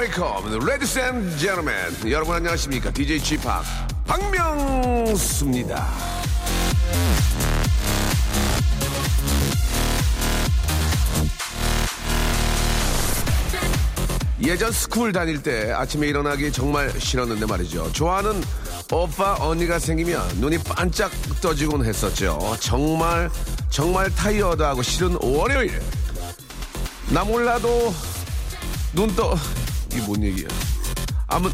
welcome. Ladies and gentlemen, 여러분 안녕하십니까? DJ Chip 박명수입니다. 예전 school 다닐 때 아침에 일어나기 정말 싫었는데 말이죠. 좋아하는 오빠 언니가 생기면 눈이 반짝 떠지곤 했었죠. 정말 정말 타이어드하고 싫은 월요일. 나 몰라도 눈 떠. 이게 뭔 얘기야? 아무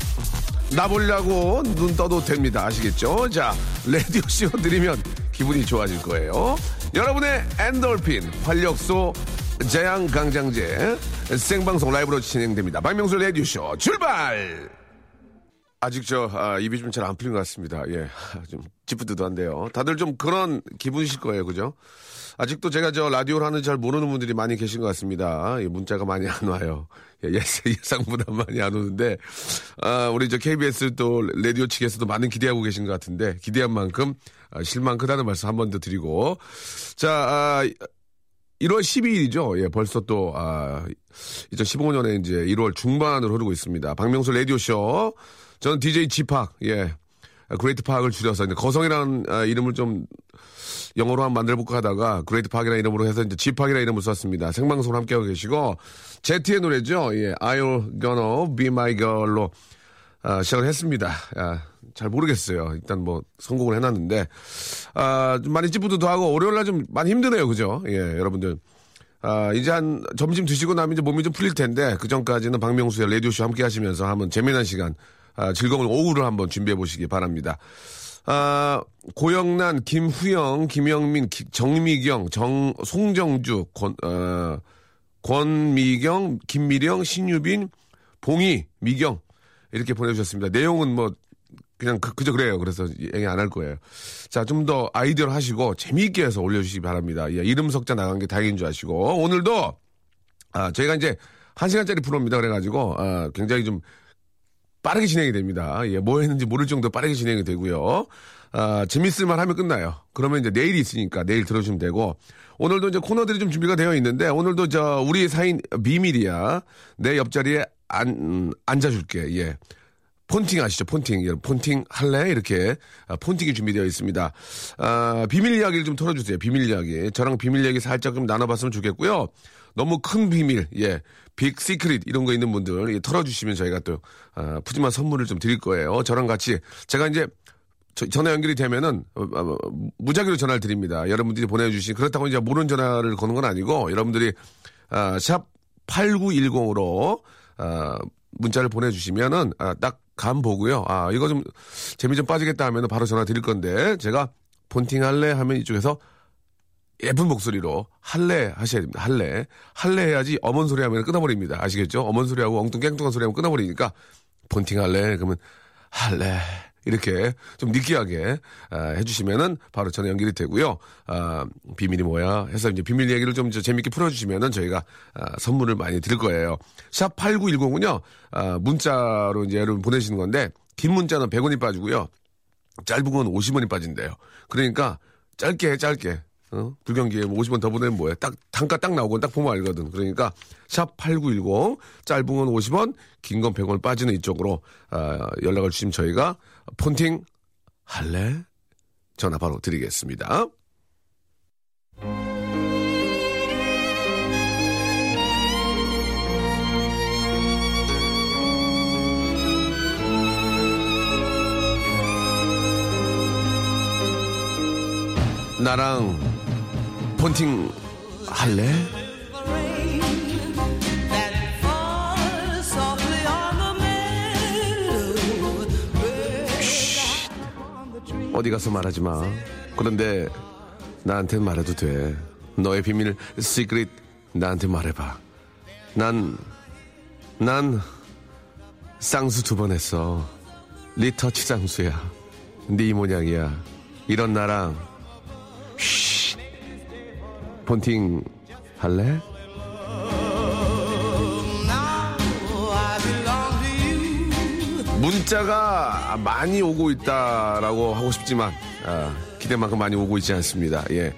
나 보려고 눈 떠도 됩니다. 아시겠죠? 자, 라디오 쇼 들으면 기분이 좋아질 거예요. 여러분의 엔돌핀 활력소 재앙 강장제 생방송 라이브로 진행됩니다. 박명수 라디오 쇼 출발! 아직 저 아, 입이 좀 잘 안 풀린 것 같습니다. 예, 좀 찌뿌드드한데요. 다들 좀 그런 기분이실 거예요, 그죠? 아직도 제가 저 라디오를 하는지 잘 모르는 분들이 많이 계신 것 같습니다. 예, 문자가 많이 안 와요. 예, 예상보다 많이 안 오는데, 아, 우리 저 KBS 또 라디오 측에서도 많은 기대하고 계신 것 같은데, 기대한 만큼 아, 실망 크다는 말씀 한 번 더 드리고, 자, 아, 1월 12일이죠. 예, 벌써 또, 아, 2015년에 이제 1월 중반으로 흐르고 있습니다. 박명수 라디오쇼. 저는 DJ 지팍, 예. Great Park을 줄여서 이제 거성이라는 아, 이름을 좀 영어로 한번 만들어볼까 하다가 Great Park이라는 이름으로 해서 이제 G-Park이라는 이름을 썼습니다. 생방송을 함께하고 계시고, Jet의 노래죠. 예. Are you gonna be my girl로 아, 시작을 했습니다. 아, 잘 모르겠어요. 일단 뭐 선곡을 해놨는데 아, 좀 많이 찌뿌둥도 하고 월요일날 좀 많이 힘드네요, 그죠? 예, 여러분들. 아, 이제 한 점심 드시고 나면 이제 몸이 좀 풀릴 텐데 그 전까지는 박명수의 라디오 쇼 함께 하시면서 한번 재미난 시간, 아, 즐거운 오후를 한번 준비해 보시기 바랍니다. 아, 고영란, 김후영, 김영민, 기, 정미경, 정, 송정주, 권, 어, 권미경, 김미령, 신유빈, 봉희, 미경 이렇게 보내주셨습니다. 내용은 뭐 그냥 그, 저 그래요. 그래서 얘기 안 할 거예요. 자, 좀 더 아이디어를 하시고 재미있게 해서 올려주시기 바랍니다. 예, 이름 석자 나간 게 다행인 줄 아시고 오늘도 아, 저희가 이제 한 시간짜리 프로입니다. 그래가지고 아, 굉장히 좀 빠르게 진행이 됩니다. 예, 뭐 했는지 모를 정도 빠르게 진행이 되고요. 아, 재밌을만 하면 끝나요. 그러면 이제 내일이 있으니까 내일 들어주시면 되고 오늘도 이제 코너들이 좀 준비가 되어 있는데 오늘도 저 우리 사인 비밀이야 내 옆자리에 안 음, 앉아줄게. 예. 폰팅 아시죠? 폰팅. 예, 폰팅 할래? 이렇게 아, 폰팅이 준비되어 있습니다. 아, 비밀 이야기를 좀 털어주세요. 비밀 이야기. 저랑 비밀 이야기 살짝 좀 나눠봤으면 좋겠고요. 너무 큰 비밀, 예, 빅 시크릿 이런 거 있는 분들 예, 털어주시면 저희가 또 아, 푸짐한 선물을 좀 드릴 거예요. 저랑 같이 제가 이제 저, 전화 연결이 되면은 어, 어, 무작위로 전화를 드립니다. 여러분들이 보내주신 그렇다고 이제 모르는 전화를 거는 건 아니고 여러분들이 아, 샵 8910으로 아, 문자를 보내주시면은 아, 딱 감 보고요. 아 이거 좀 재미 좀 빠지겠다 하면은 바로 전화 드릴 건데 제가 폰팅 할래 하면 이쪽에서 예쁜 목소리로 할래 하셔야 됩니다. 할래 할래 해야지 어먼 소리 하면 끊어버립니다. 아시겠죠? 어먼 소리하고 엉뚱 깽뚱한 소리 하면 끊어버리니까 폰팅 할래 그러면 할래 이렇게 좀 느끼하게 아, 해주시면은 바로 전화 연결이 되고요. 아, 비밀이 뭐야 해서 이제 비밀 얘기를 좀 재밌게 풀어주시면은 저희가 아, 선물을 많이 드릴 거예요. 샵 8910은요, 아, 문자로 이제 여러분 보내시는 건데, 긴 문자는 100원이 빠지고요. 짧은 건 50원이 빠진대요. 그러니까 짧게 해, 짧게. 어? 불경기에 뭐 50원 더 보내면 뭐해. 딱, 단가 딱 나오고 딱 보면 알거든. 그러니까, 샵 8910, 짧은 건 50원, 긴 건 100원 빠지는 이쪽으로, 아, 연락을 주시면 저희가 폰팅 할래? 전화 바로 드리겠습니다. 나랑 폰팅 할래? 어디 가서 말하지 마. 그런데 나한테 말해도 돼. 너의 비밀, 시크릿 나한테 말해봐. 난, 난 쌍수 두 번 했어. 리터치 쌍수야. 네 모양이야. 이런 나랑 폰팅 할래? 문자가 많이 오고 있다라고 하고 싶지만 아, 기대만큼 많이 오고 있지 않습니다. 예,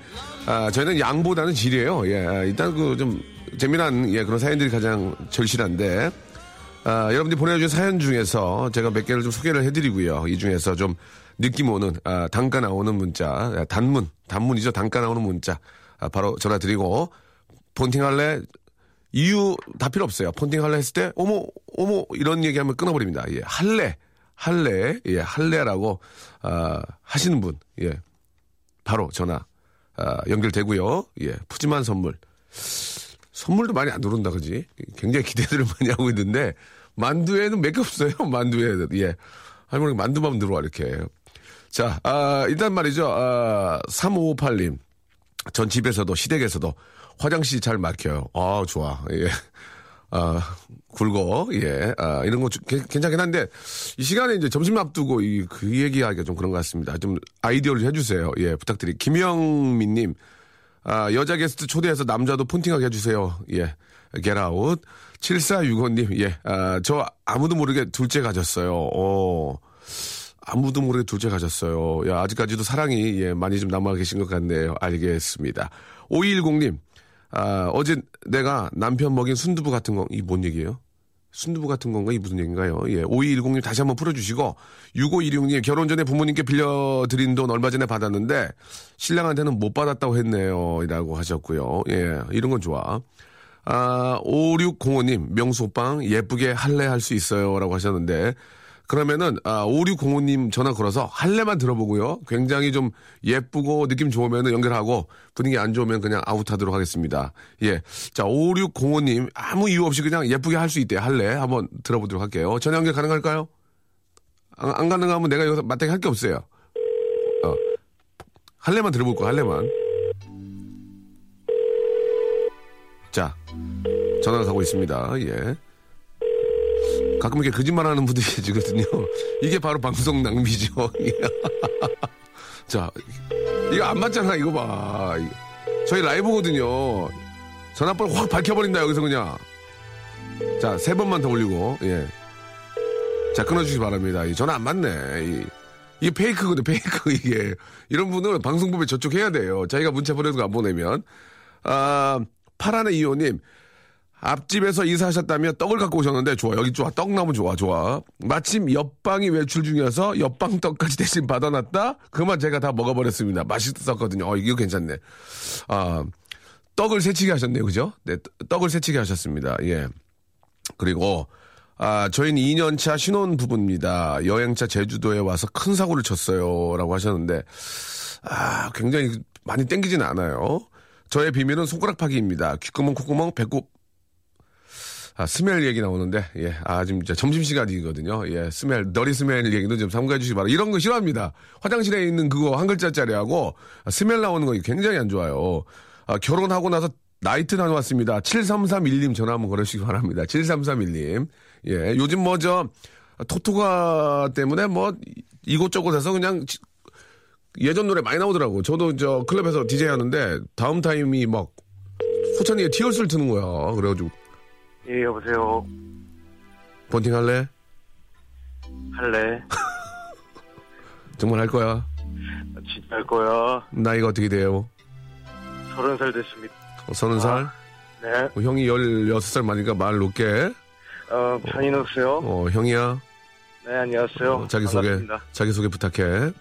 아, 저희는 양보다는 질이에요. 예, 아, 일단 그 좀 재미난 예, 그런 사연들이 가장 절실한데 아, 여러분들이 보내주신 사연 중에서 제가 몇 개를 좀 소개를 해드리고요. 이 중에서 좀 느낌 오는 아, 단가 나오는 문자, 아, 단문, 단문이죠. 단가 나오는 문자. 바로 전화 드리고 폰팅 할래 이유 다 필요 없어요. 폰팅 할래 했을 때 어머 어머 이런 얘기하면 끊어버립니다. 예, 할래 할래 예 할래라고 아, 하시는 분 예. 바로 전화 아, 연결되고요. 예, 푸짐한 선물. 선물도 많이 안 들어온다, 그지? 굉장히 기대들을 많이 하고 있는데, 만두에는 몇 개 없어요, 만두에. 예. 할머니 만두만 들어와, 이렇게. 자, 아, 일단 말이죠. 아, 3558님. 전 집에서도, 시댁에서도 화장실이 잘 막혀요. 아, 좋아. 예. 아, 굵어. 예. 아, 이런 거 주- 괜- 괜찮긴 한데, 이 시간에 이제 점심 앞두고 이, 그 얘기하기가 좀 그런 것 같습니다. 좀 아이디어를 해주세요. 예, 부탁드리. 김영민 님. 아, 여자 게스트 초대해서 남자도 폰팅하게 해주세요. 예. Get out. 7465님, 예. 아, 저 아무도 모르게 둘째 가졌어요. 어. 아무도 모르게 둘째 가졌어요. 야, 아직까지도 사랑이, 예, 많이 좀 남아 계신 것 같네요. 알겠습니다. 5210님, 아, 어제 내가 남편 먹인 순두부 같은 거, 이뭔 얘기예요? 순두부 같은 건가? 이 무슨 얘기인가요? 예. 5210님 다시 한번 풀어주시고, 6516님 결혼 전에 부모님께 빌려드린 돈 얼마 전에 받았는데, 신랑한테는 못 받았다고 했네요. 이라고 하셨고요. 예. 이런 건 좋아. 아, 5605님, 명수 오빵 예쁘게 할래 할 수 있어요. 라고 하셨는데, 그러면은, 아, 5605님 전화 걸어서 할래만 들어보고요. 굉장히 좀 예쁘고 느낌 좋으면 연결하고 분위기 안 좋으면 그냥 아웃하도록 하겠습니다. 예. 자, 5605님 아무 이유 없이 그냥 예쁘게 할 수 있대요. 할래. 한번 들어보도록 할게요. 전화 연결 가능할까요? 안, 안 가능하면 내가 여기서 마땅히 할 게 없어요. 어. 할래만 들어볼 거야, 할래만. 자, 전화가 가고 있습니다. 예. 가끔 이렇게 거짓말하는 분들이 계시거든요. 이게 바로 방송 낭비죠. 예. 자, 이거 안 맞잖아. 이거 봐. 저희 라이브거든요. 전화번호 확 밝혀버린다 여기서 그냥. 자, 세 번만 더 올리고 예. 자, 끊어주시기 바랍니다. 이 전화 안 맞네. 이, 이게 페이크거든, 페이크, 이게. 이런 분은 방송법에 저촉해야 돼요. 자기가 문자 보내도 안 보내면. 아, 파란의 이호님. 앞집에서 이사하셨다며 떡을 갖고 오셨는데 좋아. 여기 좋아. 떡나무 좋아. 좋아. 마침 옆방이 외출 중이어서 옆방 떡까지 대신 받아놨다? 그만 제가 다 먹어버렸습니다. 맛있었거든요. 어 이거 괜찮네. 아 떡을 새치게 하셨네요. 그죠? 네 떡을 새치게 하셨습니다. 예. 그리고 아 저희는 2년차 신혼 부부입니다. 여행차 제주도에 와서 큰 사고를 쳤어요라고 하셨는데 아 굉장히 많이 땡기진 않아요. 저의 비밀은 손가락 파기입니다. 귓구멍 콧구멍 배꼽 아, 스멜 얘기 나오는데, 예. 아, 지금 이제 점심시간이거든요. 예. 스멜, 너리 스멜 얘기도 좀 삼가해 주시기 바랍니다. 이런 거 싫어합니다. 화장실에 있는 그거 한 글자짜리하고 아, 스멜 나오는 거 굉장히 안 좋아요. 아, 결혼하고 나서 나이트 다녀왔습니다. 7331님 전화 한번 걸으시기 바랍니다. 7331님. 예. 요즘 뭐 저, 토토가 때문에 뭐 이곳저곳에서 그냥 지- 예전 노래 많이 나오더라고. 저도 저 클럽에서 DJ 하는데 다음 타임이 막 소찬이의 티얼스를 트는 거야. 그래가지고 예, 여보세요. 본팅 할래? 할래? 정말 할 거야. 진짜 할 거야. 나이가 어떻게 돼요? 서른 살 됐습니다. 어, 서른 살? 네. 어, 형이 16살 많으니까 말 높게. 어, 편히 놓으세요. 어, 형이야. 네, 안녕하세요. 어, 자기소개, 반갑습니다. 자기소개 부탁해.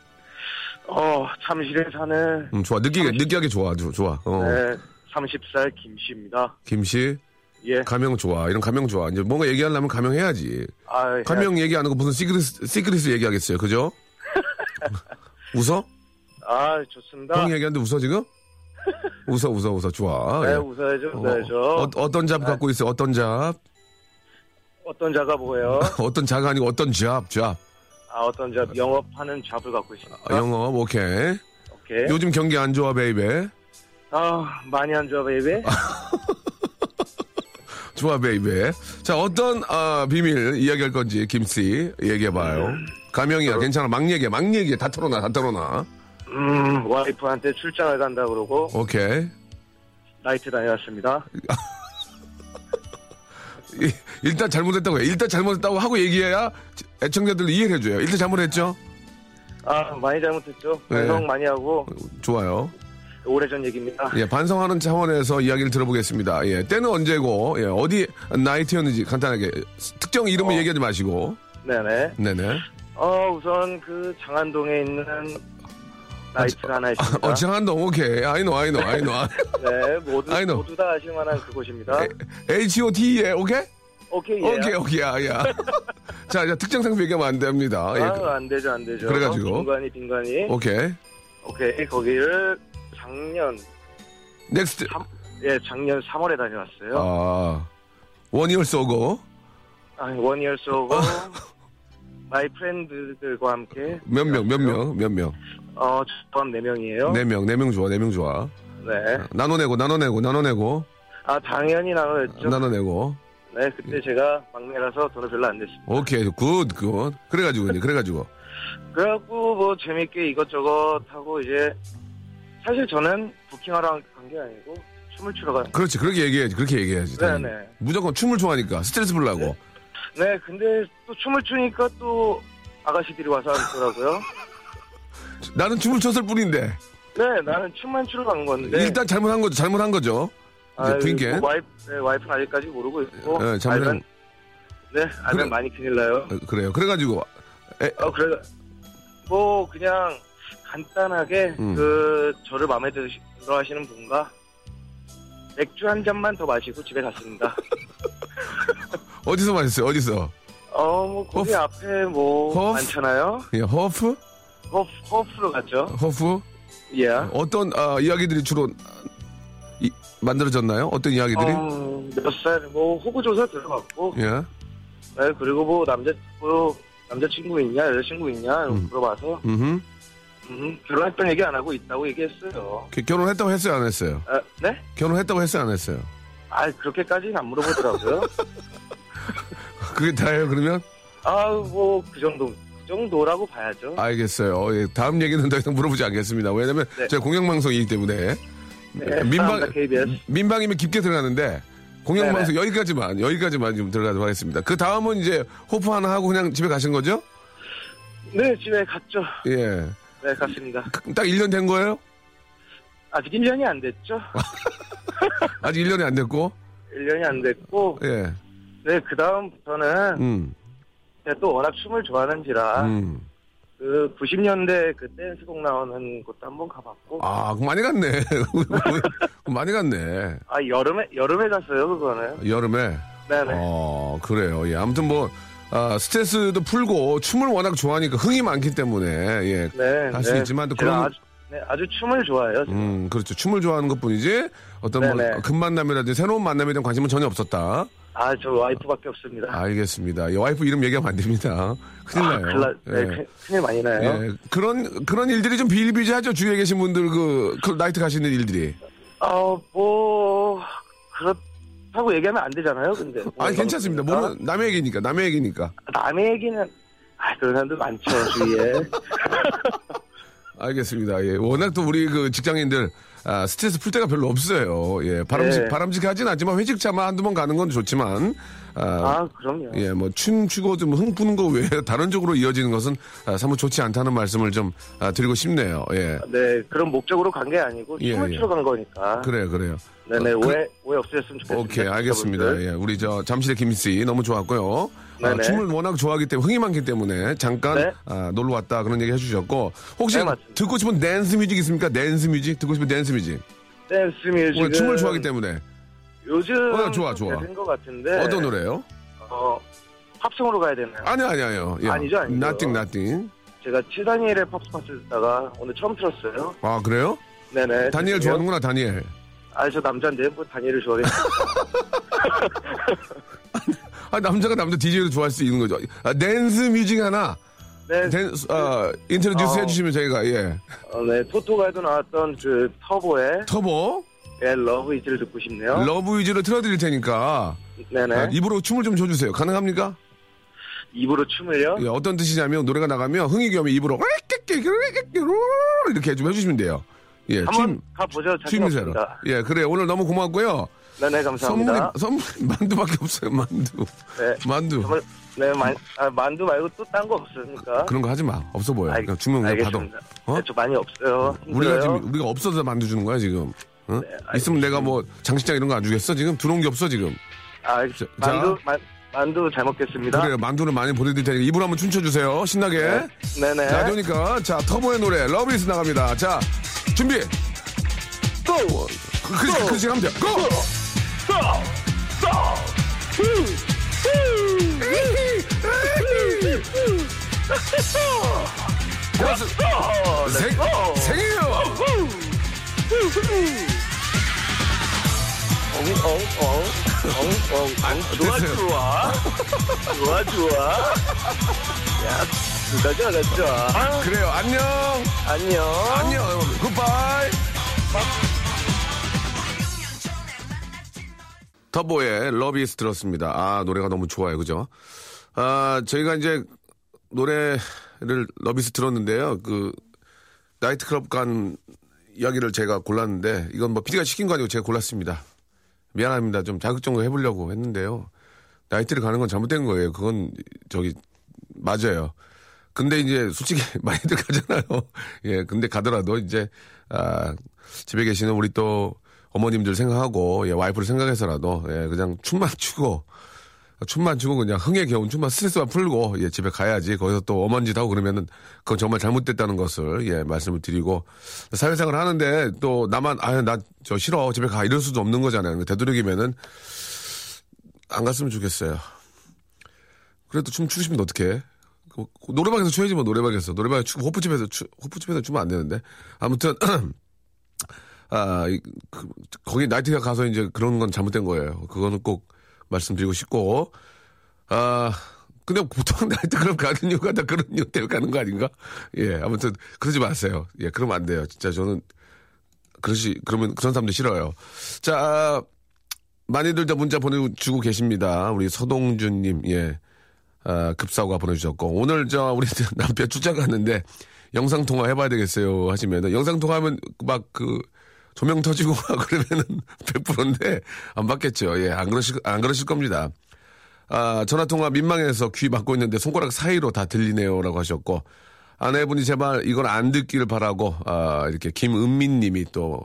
어, 참실에 사는, 음, 좋아. 느끼게, 느끼하게 좋아. 주- 좋아. 어. 네, 30살 김씨입니다. 김씨, 예. 가명 좋아. 이런 가명 좋아. 이제 뭔가 얘기하려면 가명해야지. 아, 가명 얘기 안 하고 무슨 secret, secret 얘기하겠어요. 그죠? 웃어? 아, 좋습니다. 형 얘기하는데 웃어, 지금? 웃어, 웃어, 웃어. 좋아. 네, 예. 웃어야죠, 어, 웃어야죠. 어, 어떤 job 갖고 있어요? 어떤 job? 어떤 자가 뭐예요? 어떤 자가 아니고 어떤 job, job. 아, 어떤 job, 영업하는 job을 갖고 있습니다. 아, 영업, 오케이. 오케이. 요즘 경기 안 좋아, baby. 아, 많이 안 좋아, baby. 좋아, baby. 자, 어떤, 아, 비밀 이야기할 건지, 김씨, 얘기해봐요. 가명이야, 괜찮아. 막 얘기해, 막 얘기해. 다 털어놔, 다 털어놔. 음, 와이프한테 출장을 간다 그러고, 오케이. 나이트 다녀왔습니다. 이- 일단 잘못했다고 해. 일단 잘못했다고 하고 얘기해야 애청자들 이해를 해줘요. 일단 잘못했죠? 아, 많이 잘못했죠. 네. 반성 많이 하고, 좋아요. 오래전 얘기입니다. 예, 반성하는 차원에서 이야기를 들어보겠습니다. 예, 때는 언제고, 예, 어디 나이트였는지 간단하게 특정 이름을 어. 얘기하지 마시고. 네네. 네네. 어, 우선 그 장안동에 있는 나이트가 하나 있습니다. 어, 장한동, 오케이. 아이노, 아이노, 아이노. 네, 모두, I know. 모두 다 아실 만한 그곳입니다. H.O.T.E. 오케이? 오케이, 예. 오케이, 오케이, 야, 야. 자, 이제 특정 상품 얘기하면 안 됩니다. 예, 아, 안 되죠, 안 되죠. 그래가지고. 빈관이, 빈관이. 오케이. 오케이, 거기를 작년, next. 예, 작년 3월에 다녀왔어요. 아, one year ago. 아, one year ago, my friend들과 함께. 몇 명, 몇 명, 몇 명. 어, 포함 4명이에요. 네 명, 네 명 좋아, 네 명 좋아. 네. 나눠내고, 나눠내고, 나눠내고, 아, 당연히 나눠냈죠. 나눠내고. 네, 그때 제가 막내라서 돈을 별로 안 냈습니다. 오케이, good, good. 그래가지고, 이제, 그래가지고. 그래갖고 뭐 재밌게 이것저것 하고 이제 사실 저는 부킹하러 간 게 아니고 춤을 추러 간. 그렇지, 그렇게 얘기해야지, 그렇게 얘기해야지. 네네. 무조건 춤을 좋아하니까, 스트레스 풀라고. 네, 근데 또 춤을 추니까 또 아가씨들이 와서 앉더라고요. 나는 춤을 췄을 뿐인데. 네, 나는 춤만 추러 간 건데. 일단 잘못한 거죠, 잘못한 거죠. 아유, 부인께. 뭐 와이프, 네, 와이프는 아직까지 모르고 있고. 네, 잘못한- 알면, 네, 알면 그래. 많이 큰일 나요. 어, 그래요. 그래가지고, 어, 그래. 뭐 그냥 간단하게 음. 그 저를 마음에 들어 하시는 분과 맥주 한 잔만 더 마시고 집에 갔습니다. 어디서 마셨어요, 어디서? 어, 뭐 거기 허프? 앞에 뭐 허프? 많잖아요. 예, 허프? 허프, 허프로 갔죠. 허프? 예. 어떤, 아, 이야기들이 주로, 이- 만들어졌나요? 어떤 이야기들이? 어, 몇 살, 뭐 호구 조사 들어갔고, 예. 네, 그리고 뭐 남자, 뭐 남자친구 있냐, 여자친구 있냐 음. 물어봐서 음 음, 결혼했던 얘기 안 하고 있다고 얘기했어요. 결혼했다고 했어요, 안 했어요? 아, 네? 결혼했다고 했어요, 안 했어요? 아, 그렇게까지는 안 물어보더라고요. 그게 다예요, 그러면? 아, 뭐 그 정도, 그 정도라고 봐야죠. 알겠어요. 예, 다음 얘기는 더 이상 물어보지 않겠습니다. 왜냐면 네. 제가 공영방송이기 때문에. 네, 민방, 사랑합니다, KBS. 민방이면 깊게 들어가는데, 공영방송 여기까지만, 여기까지만 좀 들어가도록 하겠습니다. 그 다음은 이제 호프 하나 하고 그냥 집에 가신 거죠? 네, 집에 갔죠. 예. 네, 갔습니다. 딱 1년 된 거예요? 아직 1년이 안 됐죠. 아직 1년이 안 됐고, 1년이 안 됐고, 예. 네, 그 다음부터는 음, 제가 또 워낙 춤을 좋아하는지라, 음. 그 90년대 그 댄스곡 나오는 곳도 한번 가봤고, 아, 많이 갔네. 많이 갔네. 아, 여름에, 여름에 갔어요, 그거는. 여름에. 네네. 어, 그래요. 예. 아무튼 뭐, 아, 스트레스도 풀고 춤을 워낙 좋아하니까 흥이 많기 때문에, 예. 네. 할수 네. 있지만 또 그런- 아주, 네, 아주 춤을 좋아해요. 제가. 음, 그렇죠. 춤을 좋아하는 것 뿐이지, 어떤 뭐, 네네. 금만남이라든지 새로운 만남에 대한 관심은 전혀 없었다. 아, 저 와이프밖에 없습니다. 알겠습니다. 예, 와이프 이름 얘기하면 안 됩니다. 큰일 아, 나요. 네, 예. 큰- 큰일 많이 나요. 예. 그런, 그런 일들이 좀 비일비재하죠. 주위에 계신 분들 그, 그 나이트 가시는 일들이. 어, 뭐, 그렇 다고 얘기하면 안 되잖아요, 근데. 아니, 괜찮습니다. 뭐, 모르, 남의 얘기니까, 남의 얘기니까. 남의 얘기는, 아, 그런 사람들 많죠, 주위에. 알겠습니다. 예. 워낙 또 우리 그 직장인들, 아, 스트레스 풀 때가 별로 없어요. 예. 바람직, 네. 바람직하진 않지만 회식 차마 한두 번 가는 건 좋지만, 아, 아, 그럼요. 예, 뭐, 춤 추고 좀 흥 푸는 거 외에 다른 쪽으로 이어지는 것은 아, 사뭇 좋지 않다는 말씀을 좀 아, 드리고 싶네요. 예. 네, 그런 목적으로 간 게 아니고, 예, 춤을 예. 추러 간 거니까. 그래요, 그래요. 네네, 어, 그- 오해, 오해 없으셨으면 좋겠습니다. 오케이, 알겠습니다. 여러분들. 예, 우리 저 잠실의 김씨 너무 좋았고요. 아, 네네. 춤을 워낙 좋아하기 때문에 흥이 많기 때문에 잠깐 네. 아, 놀러 왔다 그런 얘기 해주셨고 혹시 네. 듣고 싶은 댄스 뮤직 있습니까? 댄스 뮤직 듣고 싶은 댄스 뮤직. 댄스. 오늘 춤을 좋아하기 때문에 요즘. 어, 좋아, 좋아. 된것 같은데. 어떤 노래요? 어, 팝송으로 가야 되나요? 아니 아니 아니요. 예. 아니죠, 아니죠. Nothing, nothing. 제가 7다니엘의 팝스팟을 듣다가 오늘 처음 들었어요. 아 그래요? 네네. 다니엘 죄송해요. 좋아하는구나 다니엘. 아, 저 남자인데, 뭐, 다니엘을 좋아해. 아 남자가 남자 DJ를 좋아할 수 있는 거죠. 아, 댄스 뮤직 하나 네, 댄스 아 introduce 어. 해주시면 저희가 예 어, 네, 토토가에도 나왔던 그 터보의 터보 예, Love Is를 듣고 싶네요. Love Is로 틀어드릴 테니까 네네. 아, 입으로 춤을 좀 줘주세요. 가능합니까? 입으로 춤을요? 예, 어떤 뜻이냐면 노래가 나가면 흥에 겨워 입으로 이렇게 좀 해주시면 돼요. 예, 한번 가보죠. 없습니다. 예, 그래 오늘 너무 고맙고요. 네네, 감사합니다. 선물이, 선물이 만두밖에 없어요, 만두. 네. 만두. 정말, 네, 만, 아, 만두 말고 또 딴 거 없습니까? 그런 거 하지 마. 없어 보여. 알- 그냥 주면 그냥 받아. 어? 네, 저 많이 없어요. 우리가 힘들어요. 지금, 우리가 없어서 만두 주는 거야, 지금. 어? 네, 있으면 내가 뭐 장식장 이런 거 안 주겠어, 지금? 들어온 게 없어, 지금. 아, 자, 만두, 만, 만두 잘 먹겠습니다. 그래요. 만두를 많이 보내드릴 테니까 입으로 한번 춤춰주세요. 신나게. 네. 네네. 자, 그러니까. 자, 터보의 노래, Love Is 나갑니다. 자, 준비. 고! 그렇지, 그렇지, 하면 돼. 고! 고맙습니다. 생, 생일요! 엉엉엉 엉엉엉 좋아. 좋아 좋아 좋아 야 누가 잘했죠 그래요. 안녕. 안녕 안녕. Goodbye. 터보의 Love Is 들었습니다. 아, 노래가 너무 좋아요. 그죠? 아, 저희가 이제 노래를 Love Is 들었는데요. 그, 나이트클럽 간 이야기를 제가 골랐는데, 이건 뭐 PD가 시킨 거 아니고 제가 골랐습니다. 미안합니다. 좀 자극적으로 해보려고 했는데요. 나이트를 가는 건 잘못된 거예요. 그건 저기, 맞아요. 근데 이제 솔직히 많이들 가잖아요. 예, 근데 가더라도 이제, 아, 집에 계시는 우리 또 어머님들 생각하고, 예, 와이프를 생각해서라도, 예, 그냥 춤만 추고, 춤만 추고 그냥 흥에 겨운 춤만 스트레스만 풀고, 예, 집에 가야지. 거기서 또 어머니 짓 하고 그러면은 그건 정말 잘못됐다는 것을, 예, 말씀을 드리고, 사회생활 하는데 또 나만, 아유, 나 저 싫어. 집에 가. 이럴 수도 없는 거잖아요. 되도록이면은 안 갔으면 좋겠어요. 그래도 춤 싶으면 어떡해? 그, 노래방에서 추야지 뭐 노래방에서 노래방에 추고 호프집에서 추, 호프집에서 추면 안 되는데 아무튼 아 이, 그, 거기 나이트가 가서 이제 그런 건 잘못된 거예요. 그거는 꼭 말씀드리고 싶고 아 근데 보통 나이트 그럼 가는 이유가 다 그런 이유 때문에 가는 거 아닌가? 예 아무튼 그러지 마세요. 예 그러면 안 돼요. 진짜 저는 그러시 그러면 그런 사람들 싫어요. 자 많이들 다 문자 보내주고 계십니다. 우리 서동준님, 예. 아, 급사오가 보내주셨고, 오늘 저, 우리 남편 출장 갔는데, 영상통화 해봐야 되겠어요. 하시면은, 영상통화하면 막 그, 조명 터지고 막 그러면은 100%인데, 안 받겠죠. 예, 안 그러실, 안 그러실 겁니다. 아, 전화 통화 민망해서 귀 막고 있는데 손가락 사이로 다 들리네요. 라고 하셨고, 아내분이 제발 이걸 안 듣기를 바라고, 아, 이렇게 김은민 님이 또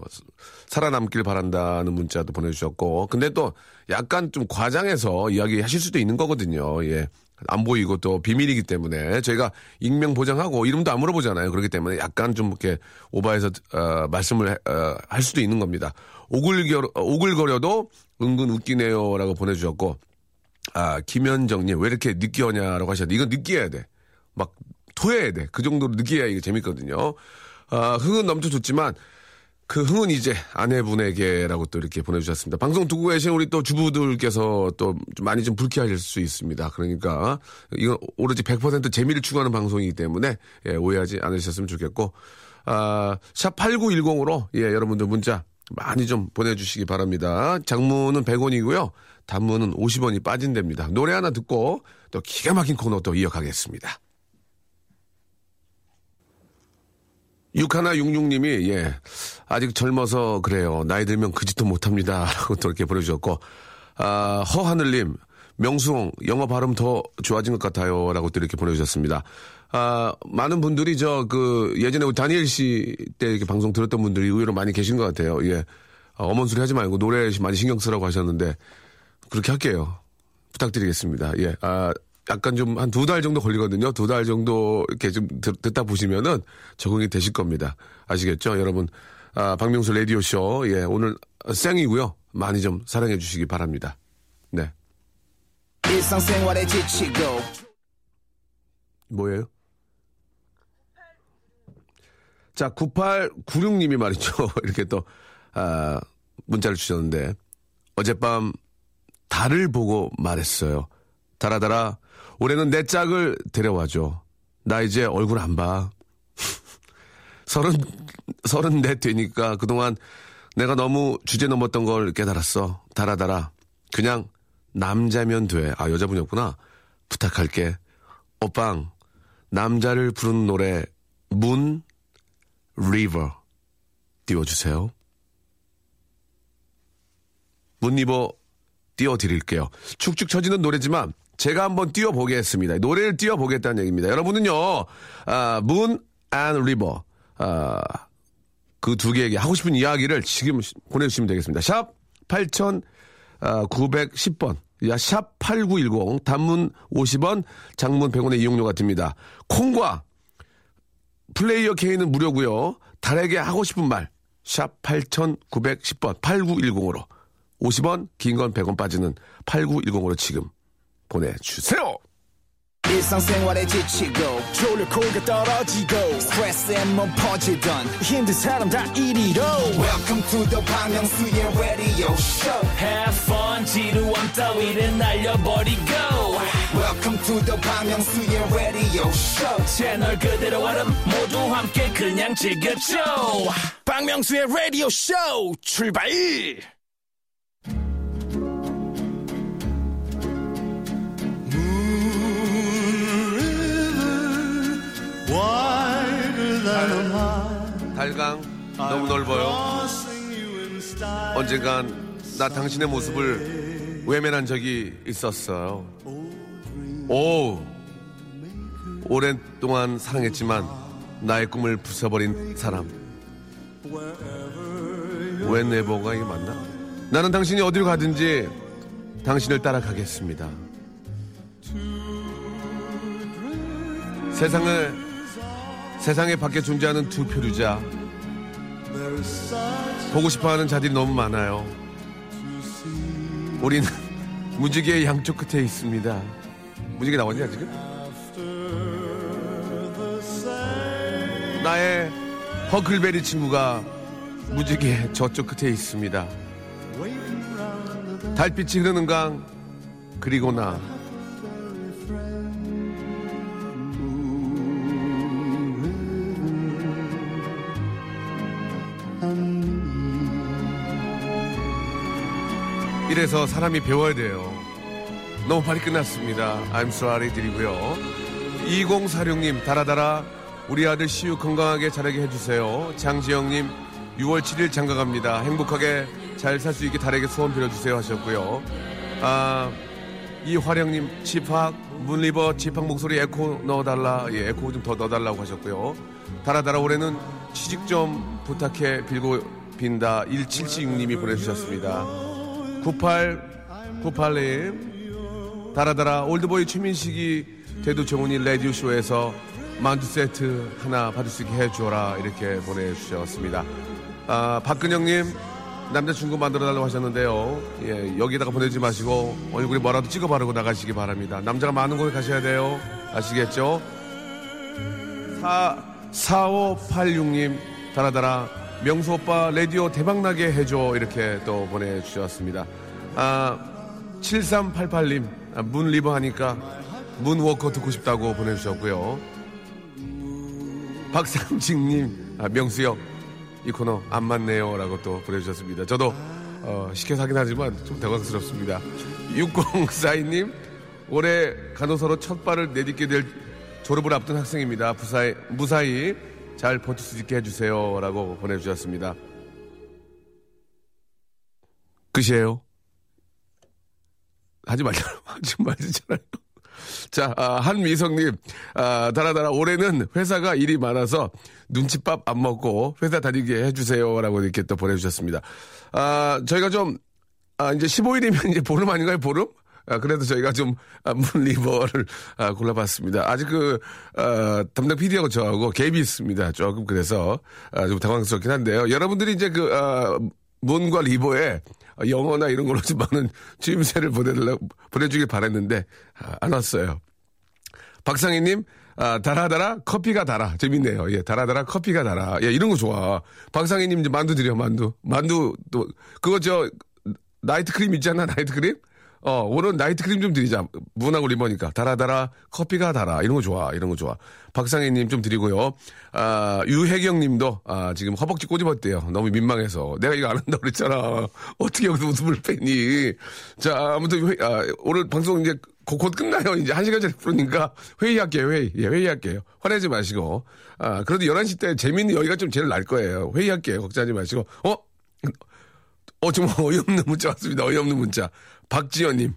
살아남길 바란다는 문자도 보내주셨고, 근데 또 약간 좀 과장해서 이야기 하실 수도 있는 거거든요. 예. 안 보이고 또 비밀이기 때문에 저희가 익명 보장하고 이름도 안 물어보잖아요. 그렇기 때문에 약간 좀 이렇게 오바해서 어, 말씀을 해- 어, 할 수도 있는 겁니다. 오글거려, 오글거려도 은근 웃기네요라고 보내주셨고 아 김현정님 왜 이렇게 느끼하냐라고 하셨는데 이건 느끼해야 돼. 막 토해야 돼. 그 정도로 느끼해야 이게 재밌거든요. 아 흥은 넘쳐 좋지만 그 흥은 이제 아내분에게라고 또 이렇게 보내주셨습니다. 방송 듣고 계신 우리 또 주부들께서 또 좀 많이 좀 불쾌하실 수 있습니다. 그러니까 이건 오로지 100% 재미를 추구하는 방송이기 때문에 예, 오해하지 않으셨으면 좋겠고 아, 샵 8910으로 예, 여러분들 문자 많이 좀 보내주시기 바랍니다. 장문은 100원이고요. 단문은 50원이 빠진답니다. 노래 하나 듣고 또 기가 막힌 코너 또 이어가겠습니다. 6166님이, 예, 아직 젊어서 그래요. 나이 들면 그 짓도 못합니다. 라고 또 이렇게 보내주셨고, 아, 허하늘님, 명수홍, 영어 발음 더 좋아진 것 같아요. 라고 또 이렇게 보내주셨습니다. 아, 많은 분들이 저, 그, 예전에 우리 다니엘 씨 때 이렇게 방송 들었던 분들이 의외로 많이 계신 것 같아요. 예. 아, 어머니 소리 하지 말고 노래 많이 신경 쓰라고 하셨는데, 그렇게 할게요. 부탁드리겠습니다. 예. 아, 약간 좀 한 두 달 정도 걸리거든요. 두 달 정도 이렇게 좀 듣, 듣다 보시면은 적응이 되실 겁니다. 아시겠죠? 여러분, 아, 박명수 라디오쇼. 예. 오늘 생이고요. 많이 좀 사랑해 주시기 바랍니다. 네. 일상생활에 지치고 뭐예요? 자, 9896님이 말이죠. 이렇게 또, 아, 문자를 주셨는데, 어젯밤 달을 보고 말했어요. 달아달아, 올해는 내 짝을 데려와줘. 나 이제 얼굴 안 봐. 서른, 서른 넷 되니까 그동안 내가 너무 주제 넘었던 걸 깨달았어. 달아달아. 그냥 남자면 돼. 아, 여자분이었구나. 부탁할게. 오빵, 남자를 부르는 노래, Moon, River, 띄워주세요. Moon River 띄워드릴게요. 축축 처지는 노래지만 제가 한번 띄워보겠습니다. 노래를 띄워보겠다는 얘기입니다. 여러분은요, 아, Moon and River, 아, 그 두 개에게 하고 싶은 이야기를 지금 보내주시면 되겠습니다. 샵 8910번. 야, 샵 8910. 단문 50원, 장문 100원의 이용료가 듭니다. 콩과 플레이어 K는 무료고요 달에게 하고 싶은 말. 샵 8910번. 8910으로. 50원, 긴 건 100원 빠지는 8910으로 지금 보내주세요. 일상생활에 지치고, 졸려 코가 떨어지고, 스트레스에 몸 퍼지던, 힘든 사람 다 이리로. welcome to the Bang Myung-soo's radio show Have fun 지루함 따위를 날려버리고 welcome to the Bang Myung-soo's radio show 채널 그대로 얼음 모두 함께 그냥 즐겨줘 박명수의 라디오 쇼 출발! 달강 너무 넓어요. 언젠간 나 당신의 모습을 외면한 적이 있었어요. 오 오랜 동안 사랑했지만 나의 꿈을 부숴버린 사람. 웬 네버가 이게 맞나? 나는 당신이 어디로 가든지 당신을 따라가겠습니다. 세상을 세상에 밖에 존재하는 두 표류자. 보고 싶어 하는 자들이 너무 많아요. 우리는 무지개의 양쪽 끝에 있습니다. 무지개 나왔냐, 지금? 나의 허클베리 친구가 무지개 저쪽 끝에 있습니다. 달빛이 흐르는 강, 그리고 나. 이래서 사람이 배워야 돼요. 너무 빨리 끝났습니다. I'm sorry 드리고요. 2046님, 달아달아, 우리 아들 시우 건강하게 자라게 해주세요. 장지영님, 6월 7일 장가 갑니다. 행복하게 잘 살 수 있게 달에게 소원 빌어주세요 하셨고요. 아, 이화령님, 집합, Moon River, 집합 목소리 에코 넣어달라. 예, 에코 좀 더 넣어달라고 하셨고요. 달아달아, 올해는 취직 좀 부탁해 빌고 빈다. 1776님이 보내주셨습니다. 9898님. 달아달아 올드보이 최민식이 대도 정훈이 라디오쇼에서 만두 세트 하나 받을 수 있게 해줘라 이렇게 보내주셨습니다. 아, 박근영님 남자친구 만들어달라고 하셨는데요. 예, 여기다가 보내지 마시고 얼굴에 뭐라도 찍어 바르고 나가시기 바랍니다. 남자가 많은 곳에 가셔야 돼요. 아시겠죠? 4, 4586님 달아달아 명수 오빠 라디오 대박나게 해줘 이렇게 또 보내주셨습니다. 아 7388님 아, Moon River 하니까 Moonwalker 듣고 싶다고 보내주셨고요. 박상직님 아, 명수요 이 코너 안 맞네요 라고 또 보내주셨습니다. 저도 어, 시켜서 하긴 하지만 좀 당황스럽습니다. 6042님 올해 간호사로 첫 발을 내딛게 될 졸업을 앞둔 학생입니다. 무사히, 무사히 잘 버틸 수 있게 해주세요. 라고 보내주셨습니다. 끝이에요. 하지 말잖아요. 하지 말잖아요. 자, 아, 한미성님, 아, 달아달아, 올해는 회사가 일이 많아서 눈칫밥 안 먹고 회사 다니게 해주세요. 라고 이렇게 또 보내주셨습니다. 아, 저희가 좀, 아, 이제 15일이면 이제 보름 아닌가요? 보름? 아, 그래도 저희가 좀, 아, 문리버를, 아, 골라봤습니다. 아직 그, 아, 담당 PD하고 저하고 갭이 있습니다. 조금 그래서, 아, 좀 당황스럽긴 한데요. 여러분들이 이제 그, 아, 문과 리버에 영어나 이런 걸로 좀 많은 추임새를 보내달라, 보내주길 바랬는데, 아, 안 왔어요. 박상희님, 아, 달아달아, 커피가 달아. 재밌네요. 예, 달아달아, 커피가 달아. 예, 이런 거 좋아. 박상희님 이제 만두 드려, 만두. 만두, 또, 그거 저, night cream 있잖아, night cream? 어, 오늘 night cream 좀 드리자. moon하고 river니까. 달아달아, 커피가 달아. 이런 거 좋아. 이런 거 좋아. 박상희님 좀 드리고요. 아, 유혜경 님도, 아, 지금 허벅지 꼬집었대요. 너무 민망해서. 내가 이거 안 한다고 그랬잖아. 어떻게 여기서 웃음을 빼니. 자, 아무튼, 회, 아, 오늘 방송 이제 곧, 곧 끝나요. 이제 한 시간짜리 부르니까 회의할게요, 회의. 예, 회의할게요. 화내지 마시고. 아, 그래도 11시 때 재밌는 여기가 좀 제일 날 거예요. 회의할게요. 걱정하지 마시고. 어? 어, 정말 어이없는 문자 왔습니다. 어이없는 문자. 박지연님,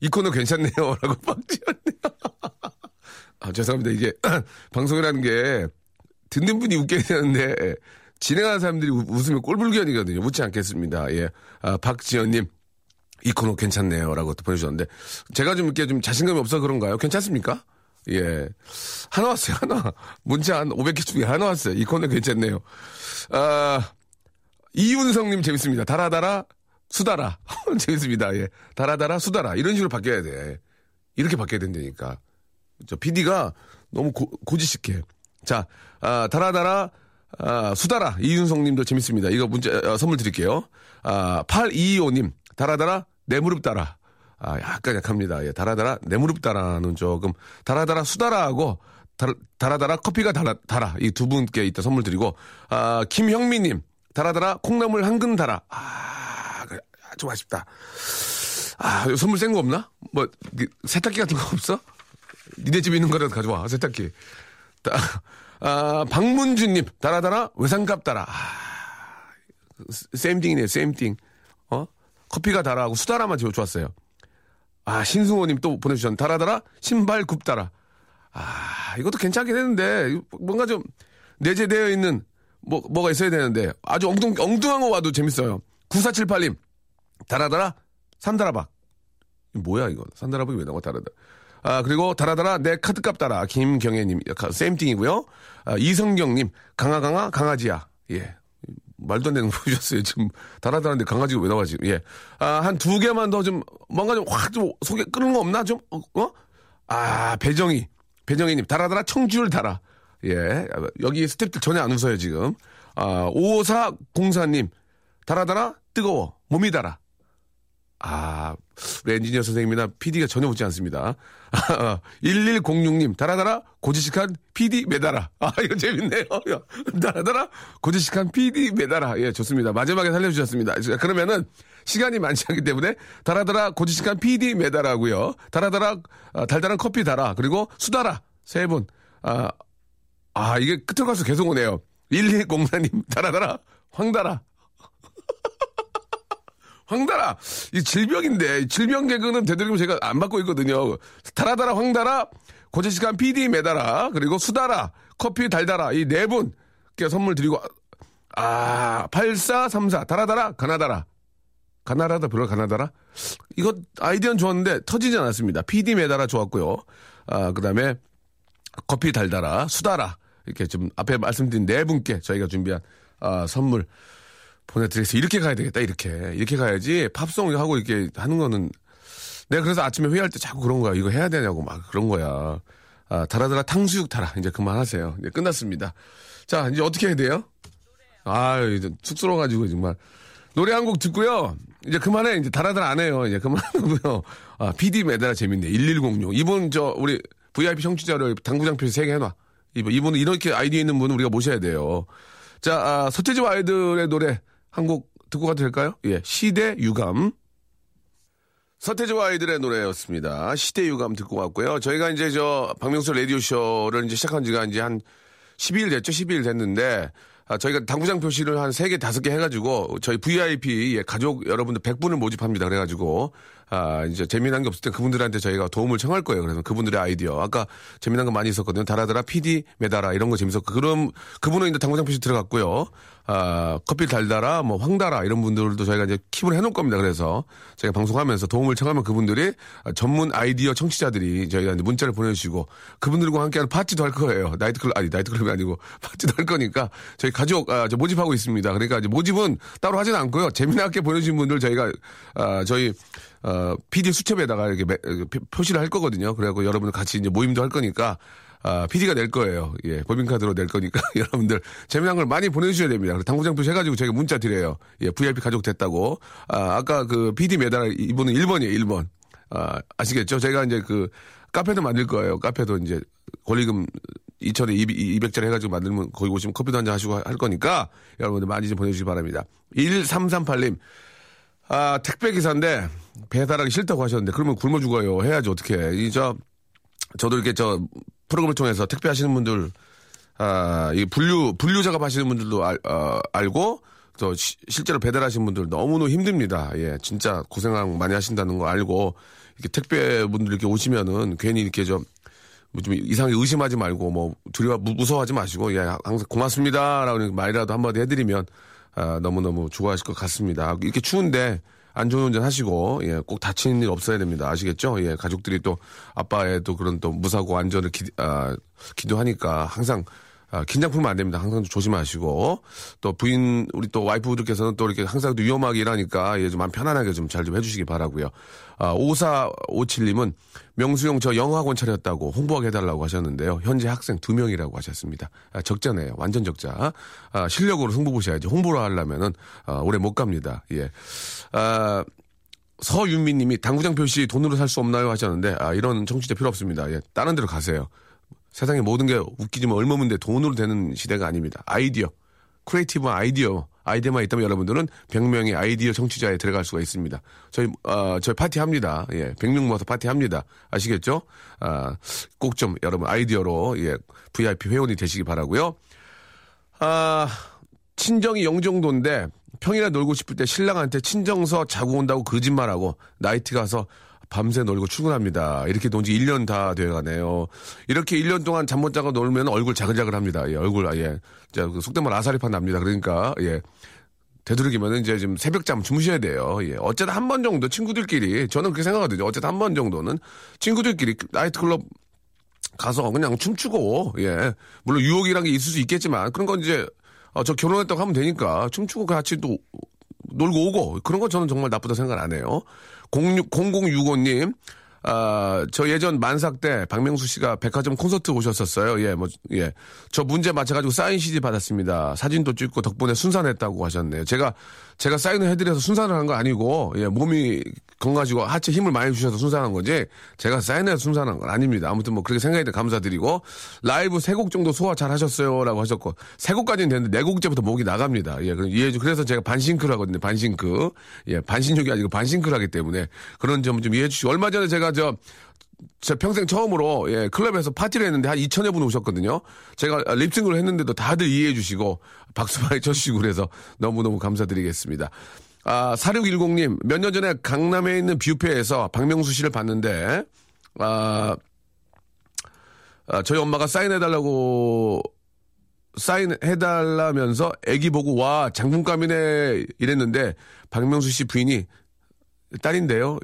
이 코너 괜찮네요. 라고 박지연님. 아, 죄송합니다. 이게, 방송이라는 게, 듣는 분이 웃겨야 되는데, 진행하는 사람들이 우- 웃으면 꼴불견이거든요. 웃지 않겠습니다. 예. 아, 박지연님, 이 코너 괜찮네요. 라고 또 보내주셨는데, 제가 좀 이렇게 좀 자신감이 없어 그런가요? 괜찮습니까? 예. 하나 왔어요, 하나. 문자 한 500개 중에 하나 왔어요. 이 코너 괜찮네요. 아, 이윤성님 재밌습니다. 달아달아, 수달아. 재밌습니다. 예. 달아달아, 수달아. 이런 식으로 바뀌어야 돼. 이렇게 바뀌어야 된다니까. 저 PD가 너무 고, 고지식해. 자, 아, 달아달아, 아, 수달아. 이윤성 님도 재밌습니다. 이거 문자, 어, 선물 드릴게요. 아, 8225님, 달아달아, 내 무릎 따라. 아, 약간 약합니다. 예, 달아달아, 내 무릎 따라는 조금, 달아달아, 수달아하고, 달, 달아달아, 커피가 달아, 달아. 이 두 분께 이따 선물 드리고, 아, 김형미님, 달아달아, 콩나물 한 근 달아. 아, 좀 아쉽다. 아, 선물 센 거 없나? 뭐, 그, 세탁기 같은 거 없어? 니네 집에 있는 거라도 가져와, 세탁기. 다, 아, 박문주님, 달아달아, 외상값 달아. 아, 쌤띵이네요, 쌤띵. 어? 커피가 달아하고 수달아만 좋았어요. 아, 신승호님 또 보내주셨는데, 달아달아, 신발 굽 달아. 아, 이것도 괜찮긴 했는데, 뭔가 좀 내재되어 있는, 뭐, 뭐가 있어야 되는데, 아주 엉뚱, 엉뚱한 거 와도 재밌어요. 9478님, 달아달아, 산다라박. 뭐야, 이거. 산다라박이 왜 나와, 달아달아. 아, 그리고 달아달아, 내 카드값 달아. 김경애님, 쌤띵이고요. 아, 이성경님, 강아강아, 강아지야. 예. 말도 안 되는 거 보여주셨어요. 지금 달아달아는데 강아지가 왜 나와, 지금. 예. 아, 한 두 개만 더 좀, 뭔가 좀 확 좀 속에 끄는 거 없나? 좀, 어? 어? 아, 배정희. 배정희님, 달아달아, 청주를 달아. 예. 여기 스탭들 전혀 안 웃어요, 지금. 아, 5404님, 달아달아, 뜨거워. 몸이 달아. 아, 우리 엔지니어 선생님이나 PD가 전혀 웃지 않습니다. 1106님, 달아달아, 고지식한 PD 매달아. 아, 이거 재밌네요. 야, 달아달아, 고지식한 PD 매달아. 예, 좋습니다. 마지막에 살려주셨습니다. 자, 그러면은, 시간이 많지 않기 때문에, 달아달아, 고지식한 PD 매달아고요 달아달아, 아, 달달한 커피 달아. 그리고 수달아. 세 분. 아, 아, 이게 끝에 가서 계속 오네요. 1204님, 달아달아, 황달아. 황달아! 이 질병인데 이 질병 개그는 되도록이면 제가 안 받고 있거든요. 달아달아 황달아! 고재식한 PD 매달아! 그리고 수달아! 커피 달달아! 이 네 분께 선물 드리고 아 8434 달아달아! 가나다라 가나다라 별로 가나다라 이거 아이디어는 좋았는데 터지지 않았습니다. PD 매달아 좋았고요. 아 그다음에 커피 달달아 수달아! 이렇게 좀 앞에 말씀드린 네 분께 저희가 준비한 아, 선물 보내드리겠습니다. 이렇게 가야 되겠다, 이렇게. 이렇게 가야지 팝송 하고 이렇게 하는 거는 내가 그래서 아침에 회의할 때 자꾸 그런 거야. 이거 해야 되냐고 막 그런 거야. 아, 달아달아 탕수육 타라. 이제 그만하세요. 이제 끝났습니다. 자, 이제 어떻게 해야 돼요? 아, 이제 쑥스러워가지고 정말. 노래 한 곡 듣고요. 이제 그만해. 이제 달아달아 안 해요. 이제 그만하고요. 아, PD 매달아 재밌네. 1106. 이분 저 우리 VIP 청취자를 당구장표에 3개 해놔. 이분, 이분은 이렇게 아이디어 있는 분은 우리가 모셔야 돼요. 자, 아, 서태지와 아이들의 노래 한 곡 듣고 가도 될까요? 예, 시대 유감. 서태지와 아이들의 노래였습니다. 시대 유감 듣고 왔고요. 저희가 이제 저 박명수 라디오 쇼를 이제 시작한 지가 이제 한 12일 됐죠? 12일 됐는데 아, 저희가 당구장 표시를 한 3개, 5개 해가지고 저희 VIP 예, 가족 여러분들 100분을 모집합니다. 그래가지고 아, 이제 재미난 게 없을 때 그분들한테 저희가 도움을 청할 거예요. 그래서 그분들의 아이디어. 아까 재미난 거 많이 있었거든요. 달아달아, PD, 메달아 이런 거 재밌었고. 그럼 그분은 이제 당구장 표시 들어갔고요. 아, 커피 달달아, 뭐 황달아 이런 분들도 저희가 이제 keep을 해놓을 겁니다. 그래서 저희가 방송하면서 도움을 청하면 그분들이 아, 전문 아이디어 청취자들이 저희가 이제 문자를 보내주시고 그분들과 함께하는 파티도 할 거예요. 나이트클럽 아니 나이트클럽이 아니고 파티도 할 거니까 저희 가족 아, 저 모집하고 있습니다. 그러니까 이제 모집은 따로 하지는 않고요. 재미나게 보내주신 분들 저희가 아, 저희 어, PD 수첩에다가 이렇게 매- 어, 표- 표시를 할 거거든요. 그래갖고 여러분들 같이 이제 모임도 할 거니까, 아, PD가 낼 거예요. 예, 법인카드로 낼 거니까 여러분들 재미난 걸 많이 보내주셔야 됩니다. 당구장 표시 해가지고 저희가 문자 드려요. 예, VIP 가족 됐다고. 아, 아까 그 PD 매달 이분은 1번이에요, 1번. 아, 아시겠죠? 제가 이제 그 카페도 만들 거예요. 카페도 이제 권리금 2천에 200짜리 해가지고 만들면 거기 오시면 커피도 한잔 하시고 할 거니까 여러분들 많이 좀 보내주시기 바랍니다. 1338님. 아, 택배 기사인데 배달하기 싫다고 하셨는데 그러면 굶어 죽어요. 해야지 어떻게. 이저 저도 이렇게 저 프로그램을 통해서 택배 하시는 분들 아, 이 분류 분류 작업 하시는 분들도 알, 어, 알고 또 시- 실제로 배달하신 분들 너무너무 힘듭니다. 예, 진짜 고생 많이 하신다는 거 알고 이렇게 택배 분들 이렇게 오시면은 괜히 이렇게 좀, 뭐좀 이상하게 의심하지 말고 뭐 두려워 무- 무서워하지 마시고 예 항상 고맙습니다라고 말이라도 한마디 해드리면 아, 너무너무 좋아하실 것 같습니다. 이렇게 추운데 안전운전 하시고 예 꼭 다치는 일 없어야 됩니다. 아시겠죠? 예 가족들이 또 아빠의 또 그런 또 무사고 안전을 기, 아, 기도하니까 항상 아, 긴장 풀면 안 됩니다. 항상 좀 조심하시고 또 부인 우리 또 와이프들께서는 또 이렇게 항상 또 위험하게 일하니까 예, 좀 마음 편안하게 좀잘좀 해주시기 바라고요. 아, 5457님은 명수형 저 영어학원 차렸다고 홍보하게 해달라고 하셨는데요. 현재 학생 두 명이라고 하셨습니다. 아, 적자네요. 완전 적자. 아, 실력으로 승부 보셔야지. 홍보를 하려면은 아, 오래 못 갑니다. 예. 아, 서윤미 님이 당구장 표시 돈으로 살 수 없나요 하셨는데 아, 이런 청취자 필요 없습니다. 예, 다른 데로 가세요. 세상에 모든 게 웃기지만 얼마면 돼 돈으로 되는 시대가 아닙니다. 아이디어, creative 아이디어, 아이디어만 있다면 여러분들은 100명의 아이디어 청취자에 들어갈 수가 있습니다. 저희, 어, 저희 파티 합니다. 예, 100명 모아서 파티 합니다. 아시겠죠? 아, 꼭 좀 여러분 아이디어로, 예, VIP 회원이 되시기 바라고요 아, 친정이 영종도인데 평일에 놀고 싶을 때 신랑한테 친정서 자고 온다고 거짓말하고 나이트 가서 밤새 놀고 출근합니다. 이렇게 논지 1년 다 돼가네요. 이렇게 1년 동안 잠 못 자고 놀면 얼굴 자글자글 합니다. 예, 얼굴, 아, 예. 자, 그 속된 말 아사리판 납니다. 그러니까, 예. 되도록이면 이제 좀 새벽잠 주무셔야 돼요. 예. 어쨌든 한 번 정도 친구들끼리, 저는 그렇게 생각하거든요. 어쨌든 한 번 정도는 친구들끼리 나이트클럽 가서 그냥 춤추고, 예. 물론 유혹이란 게 있을 수 있겠지만, 그런 건 이제, 어, 저 결혼했다고 하면 되니까, 춤추고 같이 또 놀고 오고, 그런 건 저는 정말 나쁘다 생각 안 해요. 06, 0065님, 아, 저 예전 만삭 때 박명수 씨가 백화점 콘서트 오셨었어요. 예, 뭐, 예. 저 문제 맞춰가지고 사인 CD 받았습니다. 사진도 찍고 덕분에 순산했다고 하셨네요. 제가, 제가 사인을 해드려서 순산을 한 거 아니고, 예, 몸이 건가지고 하체 힘을 많이 주셔서 순산한 거지, 제가 사인해서 순산한 건 아닙니다. 아무튼 뭐 그렇게 생각해 감사드리고, 라이브 세 곡 정도 소화 잘 하셨어요. 라고 하셨고, 세 곡까지는 되는데 네 곡째부터 목이 나갑니다. 예, 이해해 주, 그래서 제가 반싱크를 하거든요. 반싱크. 예, 반신욕이 아니고 반싱크를 하기 때문에 그런 점 좀 이해해 주시고, 얼마 전에 제가 저, 제 평생 처음으로 예, 클럽에서 파티를 했는데 한 2천여 분 오셨거든요. 제가 립싱크를 했는데도 다들 이해해 주시고 박수 많이 쳐주시고 그래서 너무너무 감사드리겠습니다. 아, 4610님, 몇 년 전에 강남에 있는 뷰페에서 박명수 씨를 봤는데, 아, 아, 저희 엄마가 사인해달라고 사인해달라면서 애기 보고 와 장군감이네 이랬는데 박명수 씨 부인이 딸인데요.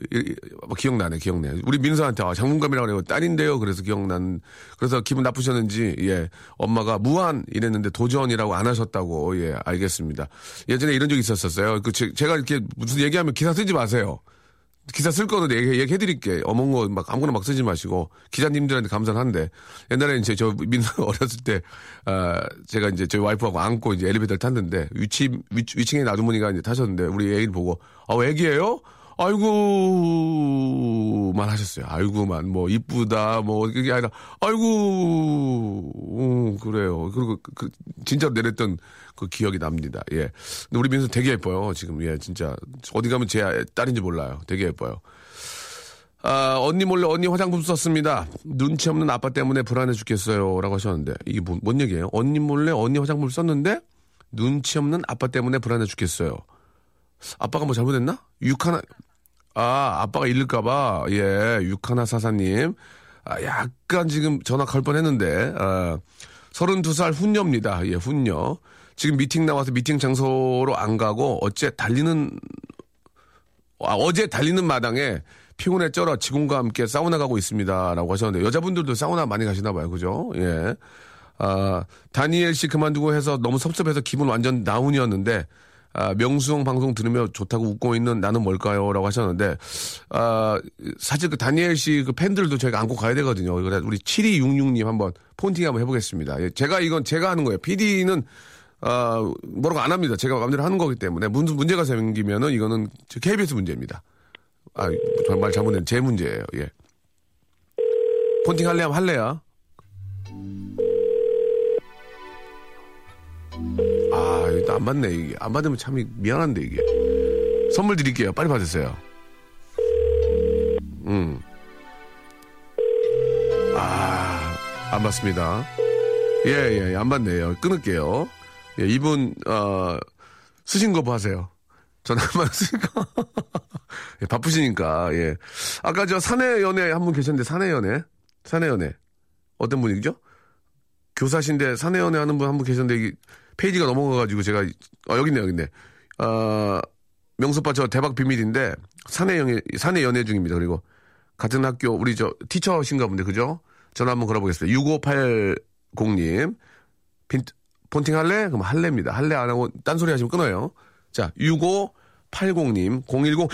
뭐 기억나네, 기억나네. 우리 민서한테 아, 장군감이라고 그래요. 딸인데요. 그래서 기억난. 그래서 기분 나쁘셨는지 예 엄마가 무한 이랬는데 도전이라고 안 하셨다고 예 알겠습니다. 예전에 이런 적이 있었었어요. 그 제, 가 이렇게 무슨 얘기하면 기사 쓰지 마세요. 기사 쓸 거는 얘기, 얘기해드릴게. 어머니 거막 아무거나 막 쓰지 마시고 기자님들한테 감사는 한데 옛날에 이제 저 민서 어렸을 때 아, 제가 이제 저희 와이프하고 안고 이제 엘리베이터를 탔는데 위치 위, 위층에 아주머니가 이제 타셨는데 우리 애기를 보고 아 애기예요? 아이고만 하셨어요. 아이고만 뭐 이쁘다 뭐 그게 아니라 아이고 음, 그래요. 그리고 그, 그 진짜로 내렸던 그 기억이 납니다. 예. 근데 우리 민수 되게 예뻐요. 지금 예 진짜 어디 가면 제 딸인지 몰라요. 되게 예뻐요. 아, 언니 몰래 언니 화장품 썼습니다. 눈치 없는 아빠 때문에 불안해 죽겠어요. 라고 하셨는데, 이게 뭔, 뭔 얘기예요? 언니 몰래 언니 화장품을 썼는데, 눈치 없는 아빠 때문에 불안해 죽겠어요. 아빠가 뭐 잘못했나? 육하나, 아, 아빠가 잃을까봐, 예, 육하나 사사님. 아, 약간 지금 전화 걸 뻔 했는데, 아, 32살 훈녀입니다. 예, 훈녀. 지금 미팅 나와서 미팅 장소로 안 가고, 어째 달리는 아, 어제 달리는 마당에 피곤에 쩔어 직원과 함께 사우나 가고 있습니다. 라고 하셨는데, 여자분들도 사우나 많이 가시나 봐요. 그죠? 예. 아, 다니엘 씨 그만두고 해서 너무 섭섭해서 기분 완전 다운이었는데, 아, 명수형 방송 들으며 좋다고 웃고 있는 나는 뭘까요? 라고 하셨는데, 아, 사실 그 다니엘 씨 그 팬들도 저희가 안고 가야 되거든요. 그래 우리 7266님 한번 폰팅 한번 해보겠습니다. 예, 제가 이건 제가 하는 거예요. PD는 아, 뭐라고 안 합니다. 제가 마음대로 하는 거기 때문에 문, 문제가 생기면은 이거는 저 KBS 문제입니다. 아, 정말 잘못된 제 문제예요. 예. 폰팅 할래 하면 할래야. 아, 이거 안 받네, 이게. 안 받으면 참 미안한데, 이게. 선물 드릴게요. 빨리 받으세요. 음. 아, 안 받습니다. 예, 예, 예, 안 받네요. 끊을게요. 예, 이분, 어, 쓰신 거 보세요. 전화만 쓰신 거. 예, 바쁘시니까, 예. 아까 저 사내 연애 한 분 계셨는데, 사내 연애? 사내 연애. 어떤 분이죠? 교사신데 사내 연애 하는 분 한 분 계셨는데, 이게 페이지가 넘어가가지고 제가, 아, 여기 있네, 여기 있네. 아, 명수빠 저 대박 비밀인데, 사내 연애, 사내 연애 중입니다. 그리고 같은 학교, 우리 저 티처신가 본데, 그죠? 전화 한번 걸어보겠습니다. 6580님. 빈, 폰팅 할래? 그럼 할래입니다. 할래 안 하고 딴소리 하시면 끊어요. 자, 6580님, 010,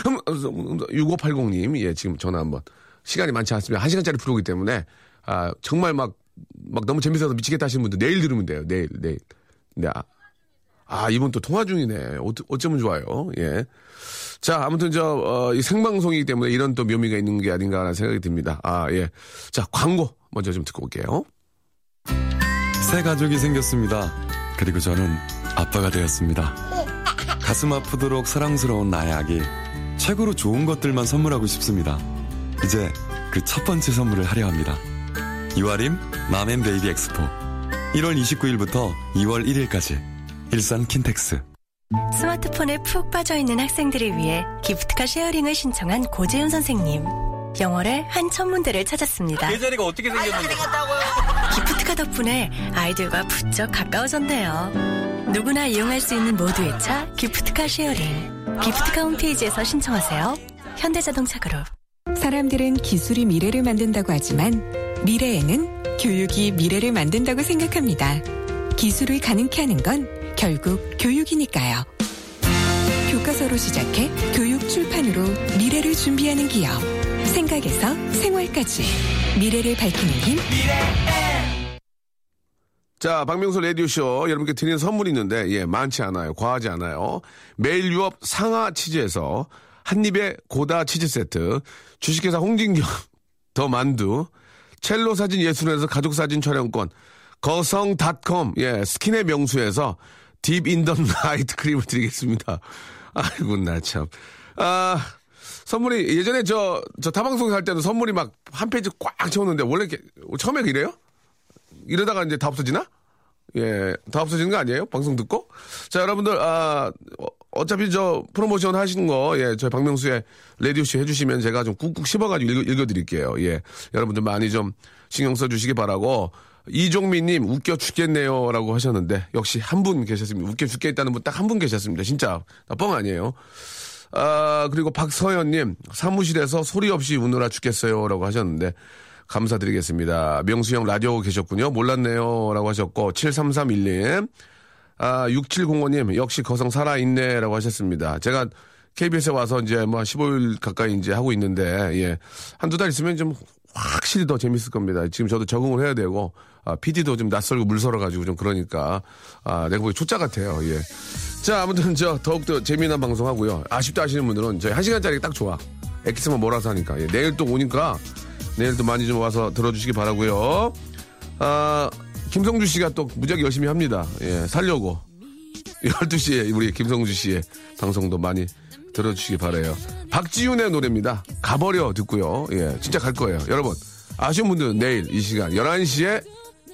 6580님, 예, 지금 전화 한번. 시간이 많지 않습니다. 1 시간짜리 프로기 때문에, 아, 정말 막, 막 너무 재밌어서 미치겠다 하시는 분들 내일 들으면 돼요. 내일, 내일. 네, 아, 아, 이분 또 통화 중이네. 어, 어쩌면 좋아요. 예. 자, 아무튼 저, 어, 이 생방송이기 때문에 이런 또 묘미가 있는 게 아닌가 라는 생각이 듭니다. 아, 예. 자, 광고 먼저 좀 듣고 올게요. 새 가족이 생겼습니다. 그리고 저는 아빠가 되었습니다. 가슴 아프도록 사랑스러운 나의 아기. 최고로 좋은 것들만 선물하고 싶습니다. 이제 그 첫 번째 선물을 하려 합니다. 이화림 Mom and Baby Expo. 1월 29일부터 2월 1일까지. 일산 킨텍스. 스마트폰에 푹 빠져있는 학생들을 위해 gift car sharing을 신청한 고재윤 선생님. 영월에 한 천문대를 찾았습니다. 예전이가 어떻게 생겼는데? gift car 덕분에 아이들과 부쩍 가까워졌네요. 누구나 이용할 수 있는 모두의 차 gift car sharing. gift car 홈페이지에서 신청하세요. 현대자동차 그룹. 사람들은 기술이 미래를 만든다고 하지만 미래엔은 교육이 미래를 만든다고 생각합니다. 기술을 가능케 하는 건 결국 교육이니까요. 교과서로 시작해 교육 출판으로 미래를 준비하는 기업. 생각에서 생활까지 미래를 밝히는 힘 자, 박명수 라디오쇼 여러분께 드리는 선물이 있는데, 예, 많지 않아요. 과하지 않아요. 매일 유업 상하 치즈에서 한입에 고다 치즈 세트, 주식회사 홍진경 더 만두, 첼로 사진 예술원에서 가족 사진 촬영권, 거성닷컴, 예, 스킨의 명수에서 Deep in the Night Cream을 드리겠습니다. 아이고, 나 참. 아, 선물이 예전에 저, 저 타방송 할 때도 선물이 막 한 페이지 꽉 채웠는데, 원래 이렇게, 처음에 이래요? 이러다가 이제 다 없어지나? 예, 다 없어지는 거 아니에요? 방송 듣고? 자, 여러분들, 아, 어, 어차피 저 프로모션 하시는 거, 예, 저희 박명수의 라디오쇼 해주시면 제가 좀 꾹꾹 씹어가지고 읽어, 읽어 드릴게요. 예, 여러분들 많이 좀 신경 써주시기 바라고. 이종민님, 웃겨 죽겠네요. 라고 하셨는데, 역시 한 분 계셨습니다. 웃겨 죽겠다는 분 딱 한 분 계셨습니다. 진짜. 뻥 아니에요. 아, 그리고 박서연님, 사무실에서 소리 없이 우느라 죽겠어요. 라고 하셨는데, 감사드리겠습니다. 명수 형 라디오 계셨군요. 몰랐네요. 라고 하셨고, 7331님, 아, 6705님, 역시 거성 살아있네. 라고 하셨습니다. 제가 KBS에 와서 이제 뭐 15일 가까이 이제 하고 있는데, 예. 한두 달 있으면 좀 확실히 더 재밌을 겁니다. 지금 저도 적응을 해야 되고, 아, PD도 좀 낯설고 물설어가지고 좀 그러니까, 아, 내가 보기 초짜 같아요. 예. 자, 아무튼 저 더욱더 재미난 방송 하고요. 아쉽다 하시는 분들은 저희 1시간짜리 딱 좋아. 엑스만 몰아서 하니까. 예. 내일 또 오니까 내일 또 많이 좀 와서 들어주시기 바라고요. 아, 김성주 씨가 또 무지하게 열심히 합니다. 예, 살려고. 12시에 우리 김성주 씨의 방송도 많이 들어주시기 바래요. 박지윤의 노래입니다. 가버려 듣고요. 예, 진짜 갈 거예요. 여러분, 아쉬운 분들은 내일 이 시간 11시에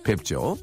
뵙죠.